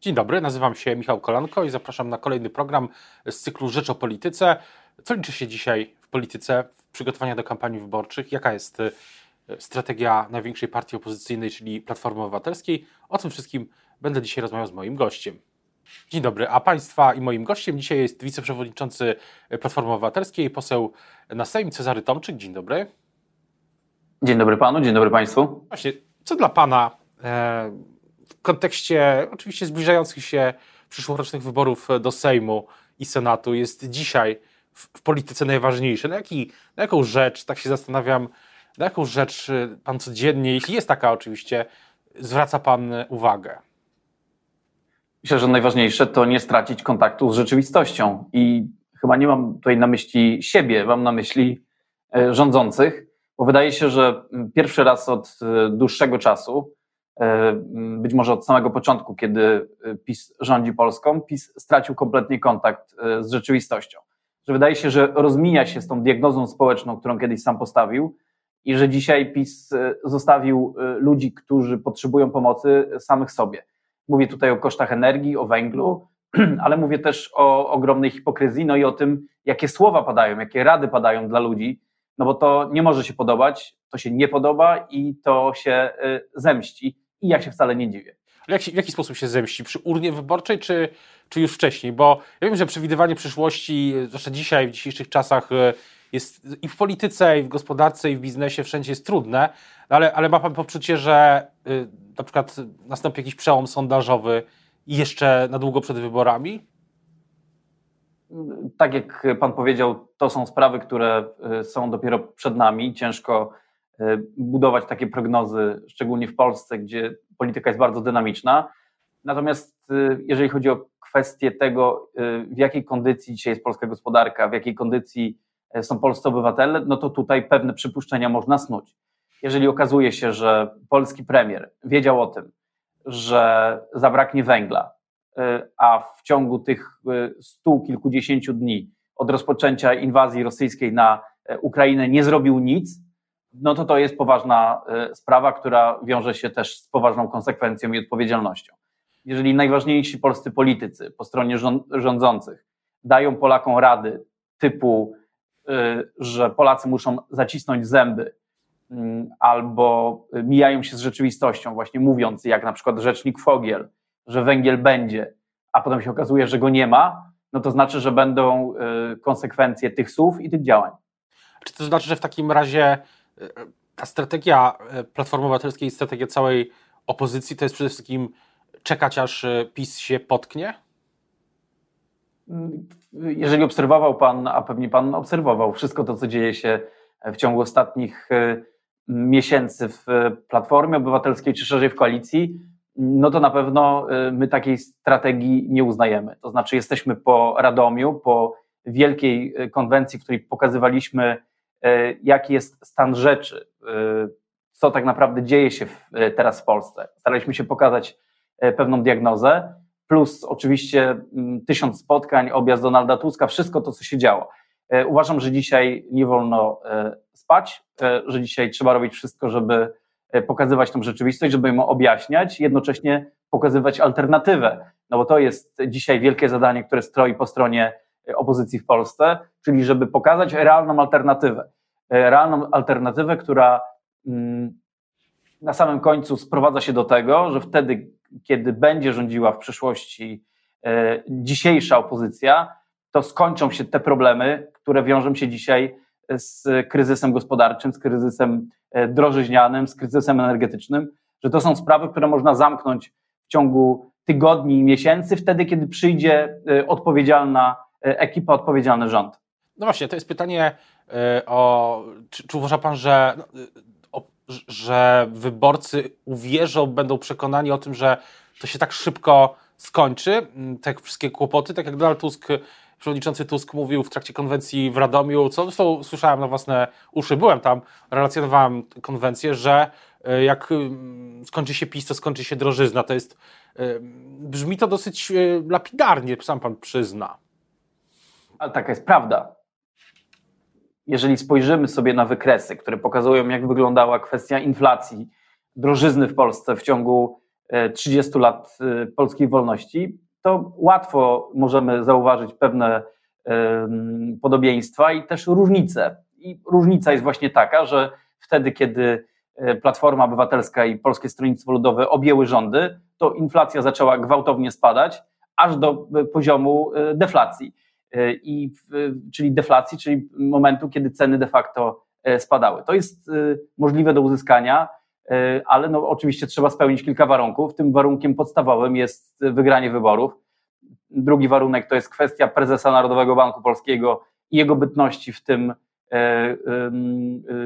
Dzień dobry, nazywam się Michał Kolanko i zapraszam na kolejny program z cyklu Rzecz o Polityce. Co liczy się dzisiaj w polityce, w przygotowaniu do kampanii wyborczych? Jaka jest e, strategia największej partii opozycyjnej, czyli Platformy Obywatelskiej? O tym wszystkim będę dzisiaj rozmawiał z moim gościem. Dzień dobry, a Państwa i moim gościem dzisiaj jest wiceprzewodniczący Platformy Obywatelskiej, poseł na Sejm Cezary Tomczyk. Dzień dobry. Dzień dobry Panu, dzień dobry Państwu. Właśnie, co dla Pana e, w kontekście oczywiście zbliżających się przyszłorocznych wyborów do Sejmu i Senatu jest dzisiaj w, w polityce najważniejsze? Na, jaki, na jaką rzecz, tak się zastanawiam, na jaką rzecz y, Pan codziennie, jeśli jest taka oczywiście, zwraca Pan uwagę? Myślę, że najważniejsze to nie stracić kontaktu z rzeczywistością i chyba nie mam tutaj na myśli siebie, mam na myśli e, rządzących, bo wydaje się, że pierwszy raz od e, dłuższego czasu E, być może od samego początku, kiedy e, PiS rządzi Polską, PiS stracił kompletnie kontakt e, z rzeczywistością. Że wydaje się, że rozmija się z tą diagnozą społeczną, którą kiedyś sam postawił i że dzisiaj PiS zostawił ludzi, którzy potrzebują pomocy samych sobie. Mówię tutaj o kosztach energii, o węglu, ale mówię też o ogromnej hipokryzji, no i o tym, jakie słowa padają, jakie rady padają dla ludzi, no bo to nie może się podobać, to się nie podoba i to się zemści i ja się wcale nie dziwię. Ale jak, w jaki sposób się zemści? Przy urnie wyborczej, czy, czy już wcześniej? Bo ja wiem, że przewidywanie przyszłości, zwłaszcza dzisiaj, w dzisiejszych czasach, e, jest i w polityce, i w gospodarce, i w biznesie wszędzie jest trudne, ale, ale ma Pan poczucie, że y, na przykład nastąpi jakiś przełom sondażowy jeszcze na długo przed wyborami? Tak jak Pan powiedział, to są sprawy, które y, są dopiero przed nami. Ciężko E, budować takie prognozy, szczególnie w Polsce, gdzie polityka jest bardzo dynamiczna. Natomiast e, jeżeli chodzi o kwestię tego, w jakiej kondycji dzisiaj jest polska gospodarka, w jakiej kondycji są polscy obywatele, no to tutaj pewne przypuszczenia można snuć. Jeżeli okazuje się, że polski premier wiedział o tym, że zabraknie węgla, a w ciągu tych stu kilkudziesięciu dni od rozpoczęcia inwazji rosyjskiej na Ukrainę nie zrobił nic, no to to jest poważna sprawa, która wiąże się też z poważną konsekwencją i odpowiedzialnością. Jeżeli najważniejsi polscy politycy po stronie rządzących dają Polakom rady typu, że Polacy muszą zacisnąć zęby, mm, albo mijają się z rzeczywistością, właśnie mówiąc, jak na przykład rzecznik Fogiel, że węgiel będzie, a potem się okazuje, że go nie ma, no to znaczy, że będą y, konsekwencje tych słów i tych działań. Czy to znaczy, że w takim razie ta strategia Platformy Obywatelskiej, strategia całej opozycji to jest przede wszystkim czekać, aż PiS się potknie? Jeżeli obserwował Pan, a pewnie Pan obserwował wszystko to, co dzieje się w ciągu ostatnich miesięcy w Platformie Obywatelskiej, czy szerzej w koalicji, no to na pewno my takiej strategii nie uznajemy. To znaczy, jesteśmy po Radomiu, po wielkiej konwencji, w której pokazywaliśmy E, jaki jest stan rzeczy, co tak naprawdę dzieje się teraz w Polsce. Staraliśmy się pokazać pewną diagnozę, plus oczywiście mm, tysiąc spotkań, objazd Donalda Tuska, wszystko to, co się działo. Uważam, że dzisiaj nie wolno spać, że dzisiaj trzeba robić wszystko, żeby pokazywać tą rzeczywistość, żeby ją objaśniać, jednocześnie pokazywać alternatywę, no bo to jest dzisiaj wielkie zadanie, które stroi po stronie opozycji w Polsce, czyli żeby pokazać realną alternatywę. E, realną alternatywę, która mm, na samym końcu sprowadza się do tego, że wtedy, kiedy będzie rządziła w przyszłości e, dzisiejsza opozycja, to skończą się te problemy, które wiążą się dzisiaj z kryzysem gospodarczym, z kryzysem e, drożyźnianym, z kryzysem energetycznym, że to są sprawy, które można zamknąć w ciągu tygodni i miesięcy, wtedy, kiedy przyjdzie odpowiedzialna ekipa, odpowiedzialny rząd. No właśnie, to jest pytanie e, o. Czy, czy uważa pan, że, no, o, że wyborcy uwierzą, będą przekonani o tym, że to się tak szybko skończy, te wszystkie kłopoty, tak jak Donald Tusk, przewodniczący Tusk mówił w trakcie konwencji w Radomiu, co zresztą słyszałem na własne uszy, byłem tam, relacjonowałem konwencję, że e, jak skończy się PiS, to skończy się drożyzna. To jest, e, brzmi to dosyć lapidarnie, sam pan przyzna. Ale taka jest prawda jeżeli spojrzymy sobie na wykresy, które pokazują, jak wyglądała kwestia inflacji, drożyzny w Polsce w ciągu 30 lat polskiej wolności, to łatwo możemy zauważyć pewne podobieństwa i też różnice. I różnica jest właśnie taka, że wtedy, kiedy Platforma Obywatelska i Polskie Stronnictwo Ludowe objęły rządy, to inflacja zaczęła gwałtownie spadać, aż do poziomu deflacji. I, czyli deflacji, czyli momentu, kiedy ceny de facto spadały. To jest możliwe do uzyskania E, ale no, oczywiście trzeba spełnić kilka warunków. Tym warunkiem podstawowym jest wygranie wyborów. Drugi warunek to jest kwestia prezesa Narodowego Banku Polskiego i jego bytności w tym, e, e,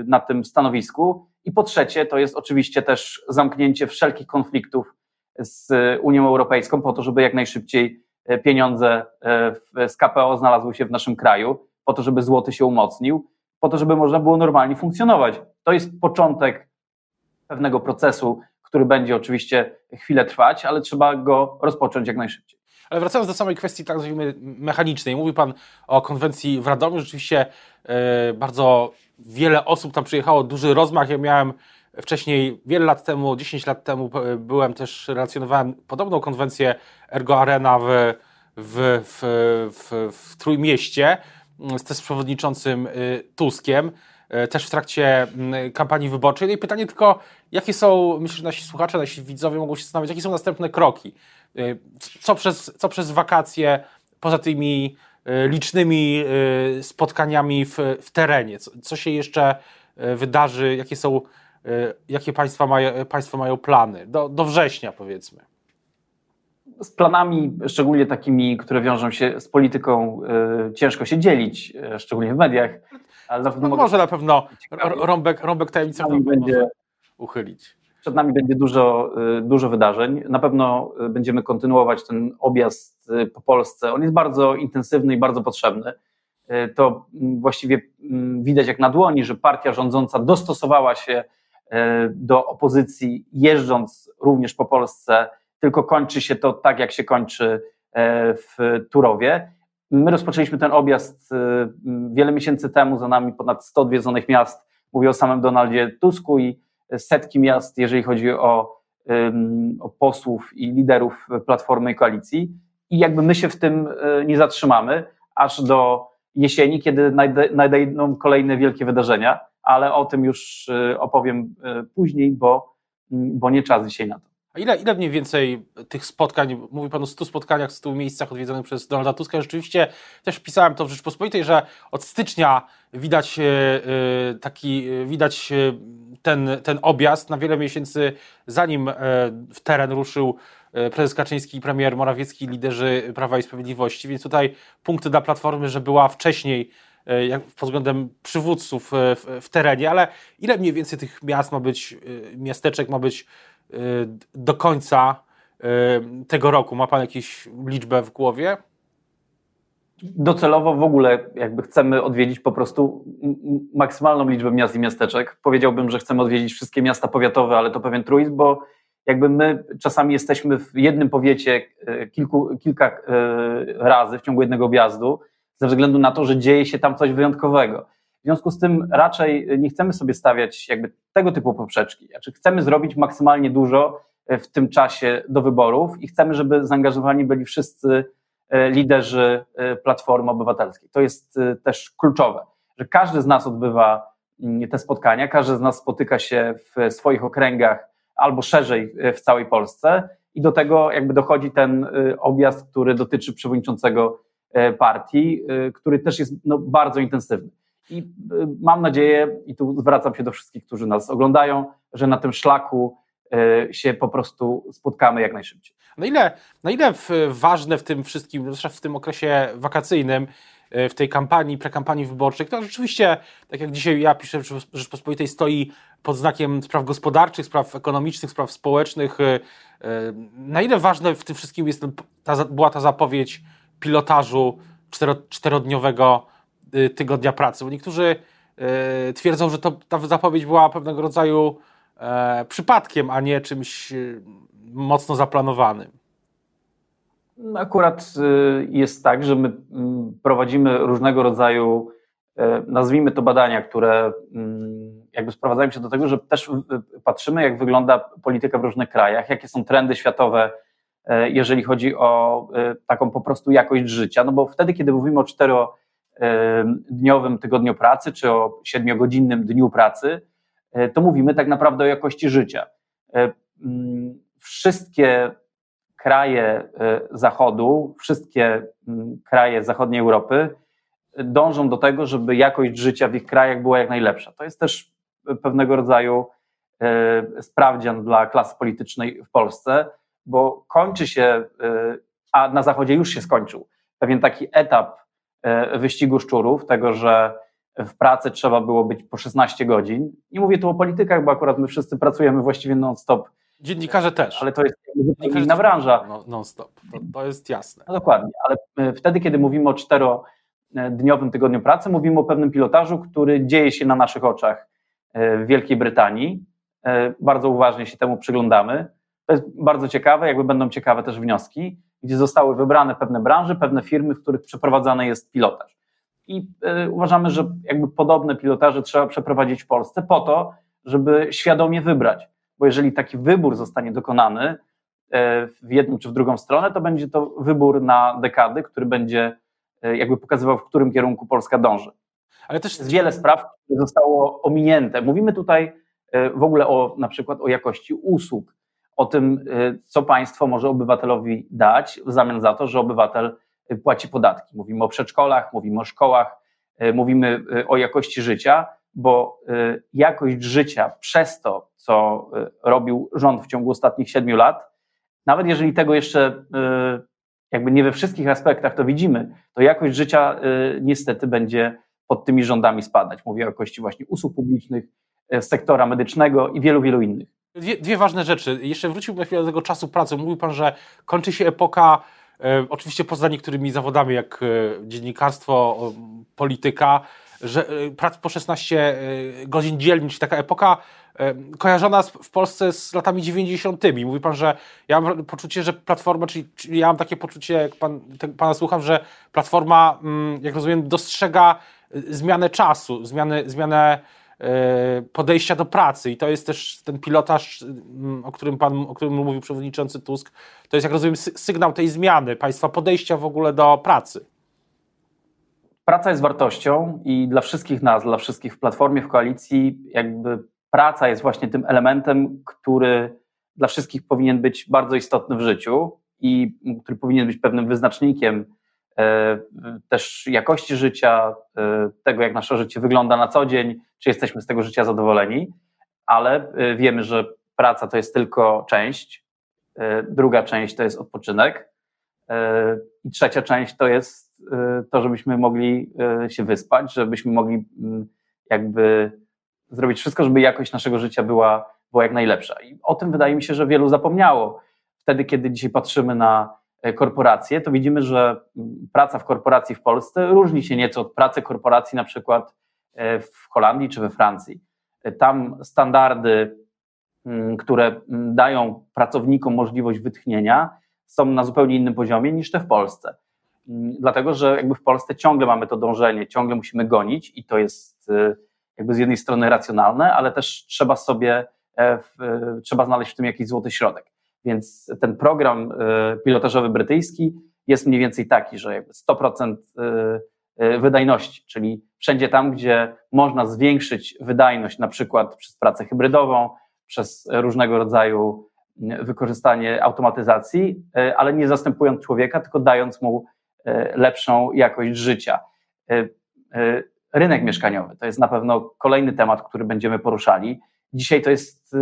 na tym stanowisku. I po trzecie, to jest oczywiście też zamknięcie wszelkich konfliktów z Unią Europejską, po to, żeby jak najszybciej pieniądze z KPO znalazły się w naszym kraju, po to, żeby złoty się umocnił, po to, żeby można było normalnie funkcjonować. To jest początek pewnego procesu, który będzie oczywiście chwilę trwać, ale trzeba go rozpocząć jak najszybciej. Ale wracając do samej kwestii, tak nazwijmy, mechanicznej. Mówi Pan o konwencji w Radomiu. Rzeczywiście yy, bardzo wiele osób tam przyjechało, duży rozmach. Ja miałem wcześniej, wiele lat temu, 10 lat temu, byłem też, relacjonowałem podobną konwencję Ergo Arena w, w, w, w, w Trójmieście z też przewodniczącym y, Tuskiem. E, też w trakcie mm, kampanii wyborczej. No i pytanie tylko, jakie są, myślę, że nasi słuchacze, nasi widzowie mogą się zastanawiać, jakie są następne kroki? E, co przez, co przez wakacje, poza tymi e, licznymi spotkaniami w, w terenie? Co, co się jeszcze wydarzy? Jakie są, jakie państwa, mają, państwa mają plany? Do, do września powiedzmy z planami, szczególnie takimi, które wiążą się z polityką, ciężko się dzielić, szczególnie w mediach. Ale no może na pewno rąbek, rąbek tajemnicy będzie uchylić. Przed nami będzie dużo, y, dużo wydarzeń. Na pewno y, będziemy kontynuować ten objazd y, po Polsce. On jest bardzo intensywny i bardzo potrzebny. To mm, właściwie mm, widać jak na dłoni, że partia rządząca dostosowała się do opozycji, jeżdżąc również po Polsce, tylko kończy się to tak, jak się kończy w Turowie. My rozpoczęliśmy ten objazd y, wiele miesięcy temu, za nami ponad 100 odwiedzonych miast. Mówię o samym Donaldzie Tusku i setki miast, jeżeli chodzi o, o posłów i liderów Platformy i Koalicji. I jakby my się w tym y, nie zatrzymamy, aż do jesieni, kiedy nadejdą kolejne wielkie wydarzenia, ale o tym już y, opowiem później, bo, bo nie czas dzisiaj na to. A ile, ile mniej więcej tych spotkań, mówi Pan o 100 spotkaniach, 100 miejscach odwiedzonych przez Donalda Tuska, rzeczywiście też pisałem to w Rzeczpospolitej, że od stycznia widać e, e, taki, e, widać ten, ten objazd. Na wiele miesięcy, zanim w teren ruszył prezes Kaczyński i premier Morawiecki, liderzy Prawa i Sprawiedliwości, więc tutaj punkty dla Platformy, że była wcześniej pod względem przywódców w, w terenie, ale ile mniej więcej tych miast ma być, miasteczek ma być do końca y, tego roku? Ma Pan jakąś liczbę w głowie? Docelowo w ogóle jakby chcemy odwiedzić po prostu maksymalną liczbę miast i miasteczek. Powiedziałbym, że chcemy odwiedzić wszystkie miasta powiatowe, ale to pewien truizm, bo jakby my czasami jesteśmy w jednym powiecie y, kilku, kilka y, razy w ciągu jednego objazdu, ze względu na to, że dzieje się tam coś wyjątkowego. W związku z tym raczej nie chcemy sobie stawiać jakby tego typu poprzeczki. Znaczy chcemy zrobić maksymalnie dużo e, w tym czasie do wyborów i chcemy, żeby zaangażowani byli wszyscy e, liderzy e, Platformy Obywatelskiej. To jest też kluczowe, że każdy z nas odbywa mm, te spotkania, każdy z nas spotyka się w swoich okręgach albo szerzej w całej Polsce i do tego jakby dochodzi ten objazd, który dotyczy przewodniczącego partii, który też jest no, bardzo intensywny. I y, mam nadzieję, i tu zwracam się do wszystkich, którzy nas oglądają, że na tym szlaku y, się po prostu spotkamy jak najszybciej. Na ile, na ile ważne w tym wszystkim, zwłaszcza w tym okresie wakacyjnym, y, w tej kampanii, prekampanii wyborczej, która rzeczywiście, tak jak dzisiaj ja piszę w Rzeczpospolitej, stoi pod znakiem spraw gospodarczych, spraw ekonomicznych, spraw społecznych. Na ile ważne w tym wszystkim jest ta, była ta zapowiedź pilotażu cztero, czterodniowego tygodnia pracy, bo niektórzy y, twierdzą, że to, ta zapowiedź była pewnego rodzaju e, przypadkiem, a nie czymś y, mocno zaplanowanym. No, akurat jest tak, że my mm, prowadzimy różnego rodzaju nazwijmy to badania, które mm, jakby sprowadzają się do tego, że też patrzymy, jak wygląda polityka w różnych krajach, jakie są trendy światowe, jeżeli chodzi o taką po prostu jakość życia, no bo wtedy, kiedy mówimy o czterodniowym tygodniu pracy, czy o siedmiogodzinnym dniu pracy, to mówimy tak naprawdę o jakości życia. Mm, wszystkie kraje e, Zachodu, wszystkie mm, kraje zachodniej Europy dążą do tego, żeby jakość życia w ich krajach była jak najlepsza. To jest też pewnego rodzaju e, sprawdzian dla klasy politycznej w Polsce, bo kończy się, e, a na Zachodzie już się skończył, pewien taki etap wyścigu szczurów, tego, że w pracy trzeba było być po 16 godzin. Nie mówię tu o politykach, bo akurat my wszyscy pracujemy właściwie non-stop Dziennikarze też. Ale to jest inna branża. Non-stop, to, to, jest jasne. No dokładnie, ale e, wtedy, kiedy mówimy o czterodniowym tygodniu pracy, mówimy o pewnym pilotażu, który dzieje się na naszych oczach e, w Wielkiej Brytanii. E, bardzo uważnie się temu przyglądamy. To jest bardzo ciekawe, jakby będą ciekawe też wnioski, gdzie zostały wybrane pewne branże, pewne firmy, w których przeprowadzany jest pilotaż. I uważamy, że jakby podobne pilotaże trzeba przeprowadzić w Polsce po to, żeby świadomie wybrać bo jeżeli taki wybór zostanie dokonany e, w jedną czy w drugą stronę, to będzie to wybór na dekady, który będzie e, jakby pokazywał, w którym kierunku Polska dąży. Ale też jest wiele spraw, które zostało ominięte. Mówimy tutaj e, w ogóle o na przykład o jakości usług, o tym, co państwo może obywatelowi dać w zamian za to, że obywatel płaci podatki. Mówimy o przedszkolach, mówimy o szkołach, mówimy o jakości życia, bo jakość życia przez to, co robił rząd w ciągu ostatnich siedmiu lat, nawet jeżeli tego jeszcze jakby nie we wszystkich aspektach to widzimy, to jakość życia niestety będzie pod tymi rządami spadać. Mówię o jakości właśnie usług publicznych, sektora medycznego i wielu, wielu innych. Dwie, dwie ważne rzeczy. Jeszcze wróciłbym na chwilę do tego czasu pracy. Mówił Pan, że kończy się epoka, e, oczywiście poza niektórymi zawodami, jak e, dziennikarstwo, polityka, że y, prac po 16 y, godzin dziennie, czy taka epoka y, kojarzona w Polsce z latami 90. Mówi pan, że ja mam poczucie, że Platforma, czyli, czyli ja mam takie poczucie, jak pan, pana słucham, że Platforma, mm, jak rozumiem, dostrzega zmianę czasu, zmianę, zmianę podejścia do pracy i to jest też ten pilotaż, mm, o którym pan, o którym mówił przewodniczący Tusk, to jest jak rozumiem sygnał tej zmiany, państwa podejścia w ogóle do pracy. Praca jest wartością i dla wszystkich nas, dla wszystkich w platformie, w koalicji, jakby praca jest właśnie tym elementem, który dla wszystkich powinien być bardzo istotny w życiu i który powinien być pewnym wyznacznikiem e, też jakości życia, e, tego jak nasze życie wygląda na co dzień, czy jesteśmy z tego życia zadowoleni, ale e, wiemy, że praca to jest tylko część, druga część to jest odpoczynek i trzecia część to jest to, żebyśmy mogli się wyspać, żebyśmy mogli mm, jakby zrobić wszystko, żeby jakość naszego życia była, była jak najlepsza. I o tym wydaje mi się, że wielu zapomniało. Wtedy, kiedy dzisiaj patrzymy na e, korporacje, to widzimy, że mm, praca w korporacji w Polsce różni się nieco od pracy korporacji na przykład e, w Holandii czy we Francji. E, tam standardy, mm, które dają pracownikom możliwość wytchnienia, są na zupełnie innym poziomie niż te w Polsce. Mm, dlatego że jakby w Polsce ciągle mamy to dążenie, ciągle musimy gonić i to jest jakby z jednej strony racjonalne, ale też trzeba sobie, e, trzeba znaleźć w tym jakiś złoty środek. Więc ten program y, pilotażowy brytyjski jest mniej więcej taki, że jakby 100% y, wydajności, czyli wszędzie tam, gdzie można zwiększyć wydajność, na przykład przez pracę hybrydową, przez różnego rodzaju wykorzystanie automatyzacji, ale nie zastępując człowieka, tylko dając mu lepszą jakość życia. Rynek mieszkaniowy to jest na pewno kolejny temat, który będziemy poruszali. Dzisiaj to jest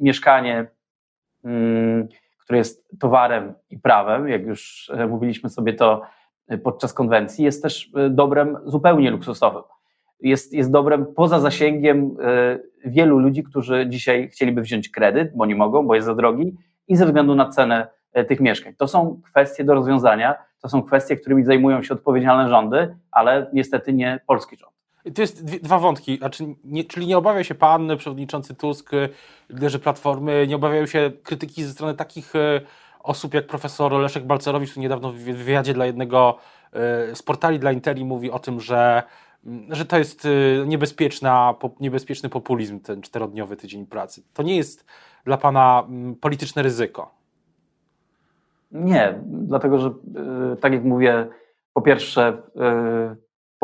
mieszkanie, mm, które jest towarem i prawem, jak już mówiliśmy sobie to podczas konwencji, jest też dobrem zupełnie luksusowym. Jest, jest dobrem poza zasięgiem wielu ludzi, którzy dzisiaj chcieliby wziąć kredyt, bo nie mogą, bo jest za drogi i ze względu na cenę E, tych mieszkań. To są kwestie do rozwiązania, to są kwestie, którymi zajmują się odpowiedzialne rządy, ale niestety nie polski rząd. To jest dwa wątki, znaczy nie, czyli nie obawia się pan, przewodniczący Tusk, liderzy Platformy, nie obawiają się krytyki ze strony takich e, osób jak profesor Leszek Balcerowicz, który niedawno w wywiadzie dla jednego z portali dla Interi mówi o tym, że, mm, że to jest niebezpieczna, niebezpieczny populizm, ten czterodniowy tydzień pracy. To nie jest dla Pana mm, polityczne ryzyko? Nie, dlatego że tak jak mówię, po pierwsze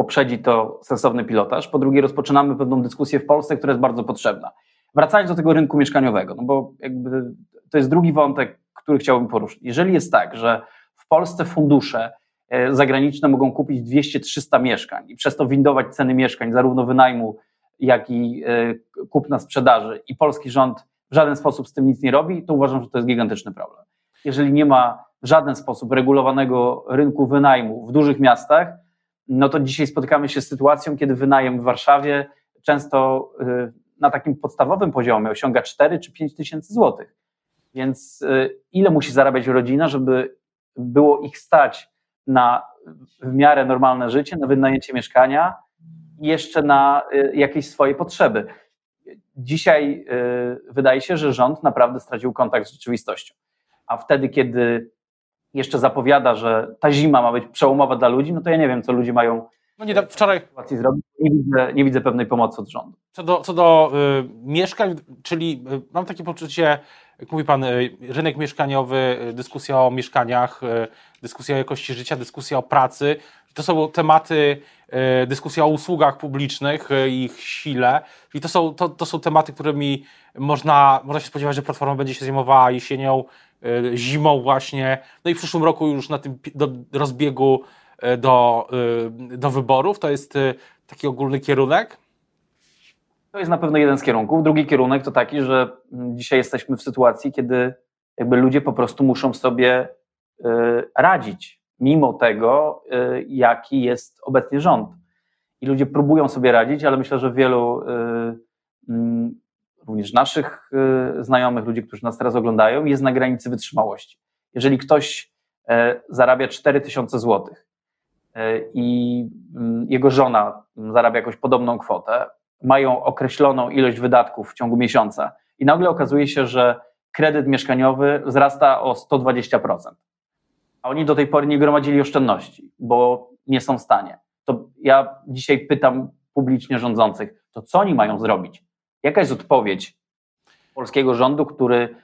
poprzedzi to sensowny pilotaż, po drugie rozpoczynamy pewną dyskusję w Polsce, która jest bardzo potrzebna. Wracając do tego rynku mieszkaniowego, no bo jakby to jest drugi wątek, który chciałbym poruszyć. Jeżeli jest tak, że w Polsce fundusze e, zagraniczne mogą kupić 200-300 mieszkań i przez to windować ceny mieszkań, zarówno wynajmu, jak i e, kupna sprzedaży, i polski rząd w żaden sposób z tym nic nie robi, to uważam, że to jest gigantyczny problem. Jeżeli nie ma w żaden sposób regulowanego rynku wynajmu w dużych miastach, no to dzisiaj spotykamy się z sytuacją, kiedy wynajem w Warszawie często y, na takim podstawowym poziomie osiąga 4 czy 5 tysięcy złotych. Więc y, ile musi zarabiać rodzina, żeby było ich stać na w miarę normalne życie, na wynajęcie mieszkania i jeszcze na y, jakieś swoje potrzeby. Dzisiaj wydaje się, że rząd naprawdę stracił kontakt z rzeczywistością. A wtedy, kiedy jeszcze zapowiada, że ta zima ma być przełomowa dla ludzi, no to ja nie wiem, co ludzie mają no nie, wczoraj zrobić. Nie widzę, nie widzę pewnej pomocy od rządu. Co do, co do y, mieszkań, czyli y, mam takie poczucie, jak mówi Pan, y, rynek mieszkaniowy, y, dyskusja o mieszkaniach, y, dyskusja o jakości życia, dyskusja o pracy. To są tematy, y, dyskusja o usługach publicznych i ich sile. I to są, to, to są tematy, którymi można, można się spodziewać, że Platforma będzie się zajmowała jesienią E, zimą właśnie, no i w przyszłym roku już na tym do rozbiegu e, do, e, do wyborów. To jest taki ogólny kierunek? To jest na pewno jeden z kierunków. Drugi kierunek to taki, że dzisiaj jesteśmy w sytuacji, kiedy jakby ludzie po prostu muszą sobie radzić, mimo tego, jaki jest obecnie rząd. I ludzie próbują sobie radzić, ale myślę, że wielu również naszych y, znajomych, ludzi, którzy nas teraz oglądają, jest na granicy wytrzymałości. Jeżeli ktoś e, zarabia 4000 zł e, i mm, jego żona zarabia jakąś podobną kwotę, mają określoną ilość wydatków w ciągu miesiąca i nagle okazuje się, że kredyt mieszkaniowy wzrasta o 120%, a oni do tej pory nie gromadzili oszczędności, bo nie są w stanie. To ja dzisiaj pytam publicznie rządzących, to co oni mają zrobić? Jaka jest odpowiedź polskiego rządu, który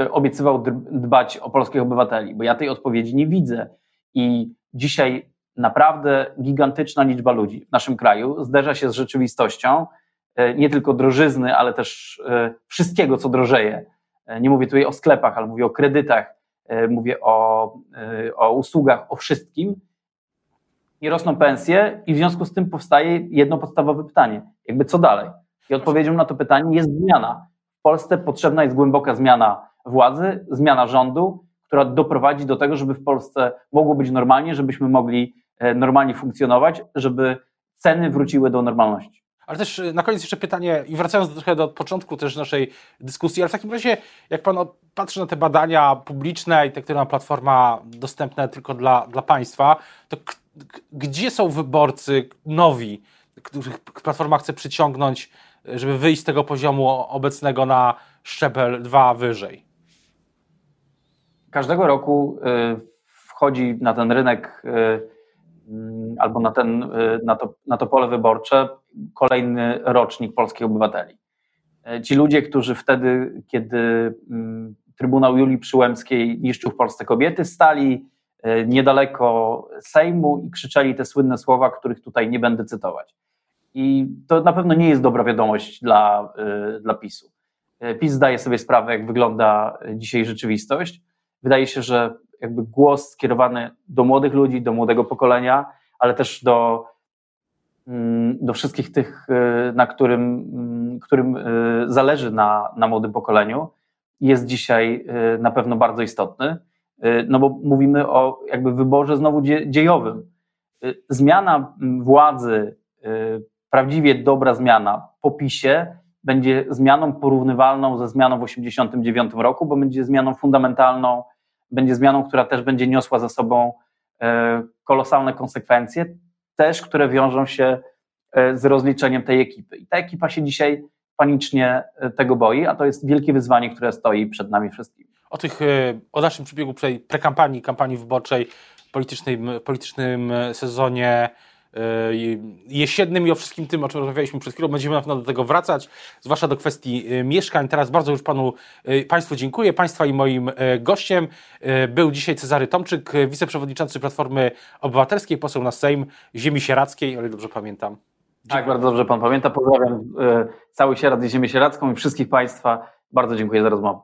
e, obiecywał dbać o polskich obywateli? Bo ja tej odpowiedzi nie widzę. I dzisiaj naprawdę gigantyczna liczba ludzi w naszym kraju zderza się z rzeczywistością e, nie tylko drożyzny, ale też e, wszystkiego, co drożeje. Nie mówię tutaj o sklepach, ale mówię o kredytach, mówię o, o usługach, o wszystkim. Nie rosną pensje i w związku z tym powstaje jedno podstawowe pytanie: jakby co dalej? I odpowiedzią na to pytanie jest zmiana. W Polsce potrzebna jest głęboka zmiana władzy, zmiana rządu, która doprowadzi do tego, żeby w Polsce mogło być normalnie, żebyśmy mogli e, normalnie funkcjonować, żeby ceny wróciły do normalności. Ale też e, na koniec jeszcze pytanie, i wracając trochę do początku też naszej dyskusji, ale w takim razie, jak Pan patrzy na te badania publiczne i te, które ma Platforma dostępne tylko dla, dla państwa, to gdzie są wyborcy nowi, których Platforma chce przyciągnąć żeby wyjść z tego poziomu obecnego na szczebel dwa wyżej? Każdego roku y, wchodzi na ten rynek y, albo na, ten, y, na, to, na to pole wyborcze kolejny rocznik polskich obywateli. Ci ludzie, którzy wtedy, kiedy mm, Trybunał Julii Przyłębskiej niszczył w Polsce kobiety, stali niedaleko Sejmu i krzyczeli te słynne słowa, których tutaj nie będę cytować. I to na pewno nie jest dobra wiadomość dla, y, dla PiSu. PiS zdaje sobie sprawę, jak wygląda dzisiaj rzeczywistość. Wydaje się, że jakby głos skierowany do młodych ludzi, do młodego pokolenia, ale też do, mm, do wszystkich tych, y, na którym, mm, którym zależy na, na młodym pokoleniu, jest dzisiaj na pewno bardzo istotny, no bo mówimy o jakby wyborze znowu dziejowym. Zmiana mm, władzy prawdziwie dobra zmiana po PiSie będzie zmianą porównywalną ze zmianą w 1989 roku, bo będzie zmianą fundamentalną, będzie zmianą, która też będzie niosła za sobą e, kolosalne konsekwencje, też które wiążą się e, z rozliczeniem tej ekipy. I ta ekipa się dzisiaj panicznie e, tego boi, a to jest wielkie wyzwanie, które stoi przed nami wszystkimi. o tych, o naszym przebiegu prekampanii, kampanii wyborczej, politycznym, politycznym sezonie jesiennym i o wszystkim tym, o czym rozmawialiśmy przed chwilą. Będziemy na pewno do tego wracać, zwłaszcza do kwestii mieszkań. Teraz bardzo już panu, Państwu dziękuję. Państwa i moim gościem był dzisiaj Cezary Tomczyk, wiceprzewodniczący Platformy Obywatelskiej, poseł na Sejm Ziemi Sieradzkiej, ale dobrze pamiętam. Tak, bardzo dobrze Pan pamięta. Pozdrawiam cały Sieradz i Ziemię Sieradzką i wszystkich Państwa. Bardzo dziękuję za rozmowę.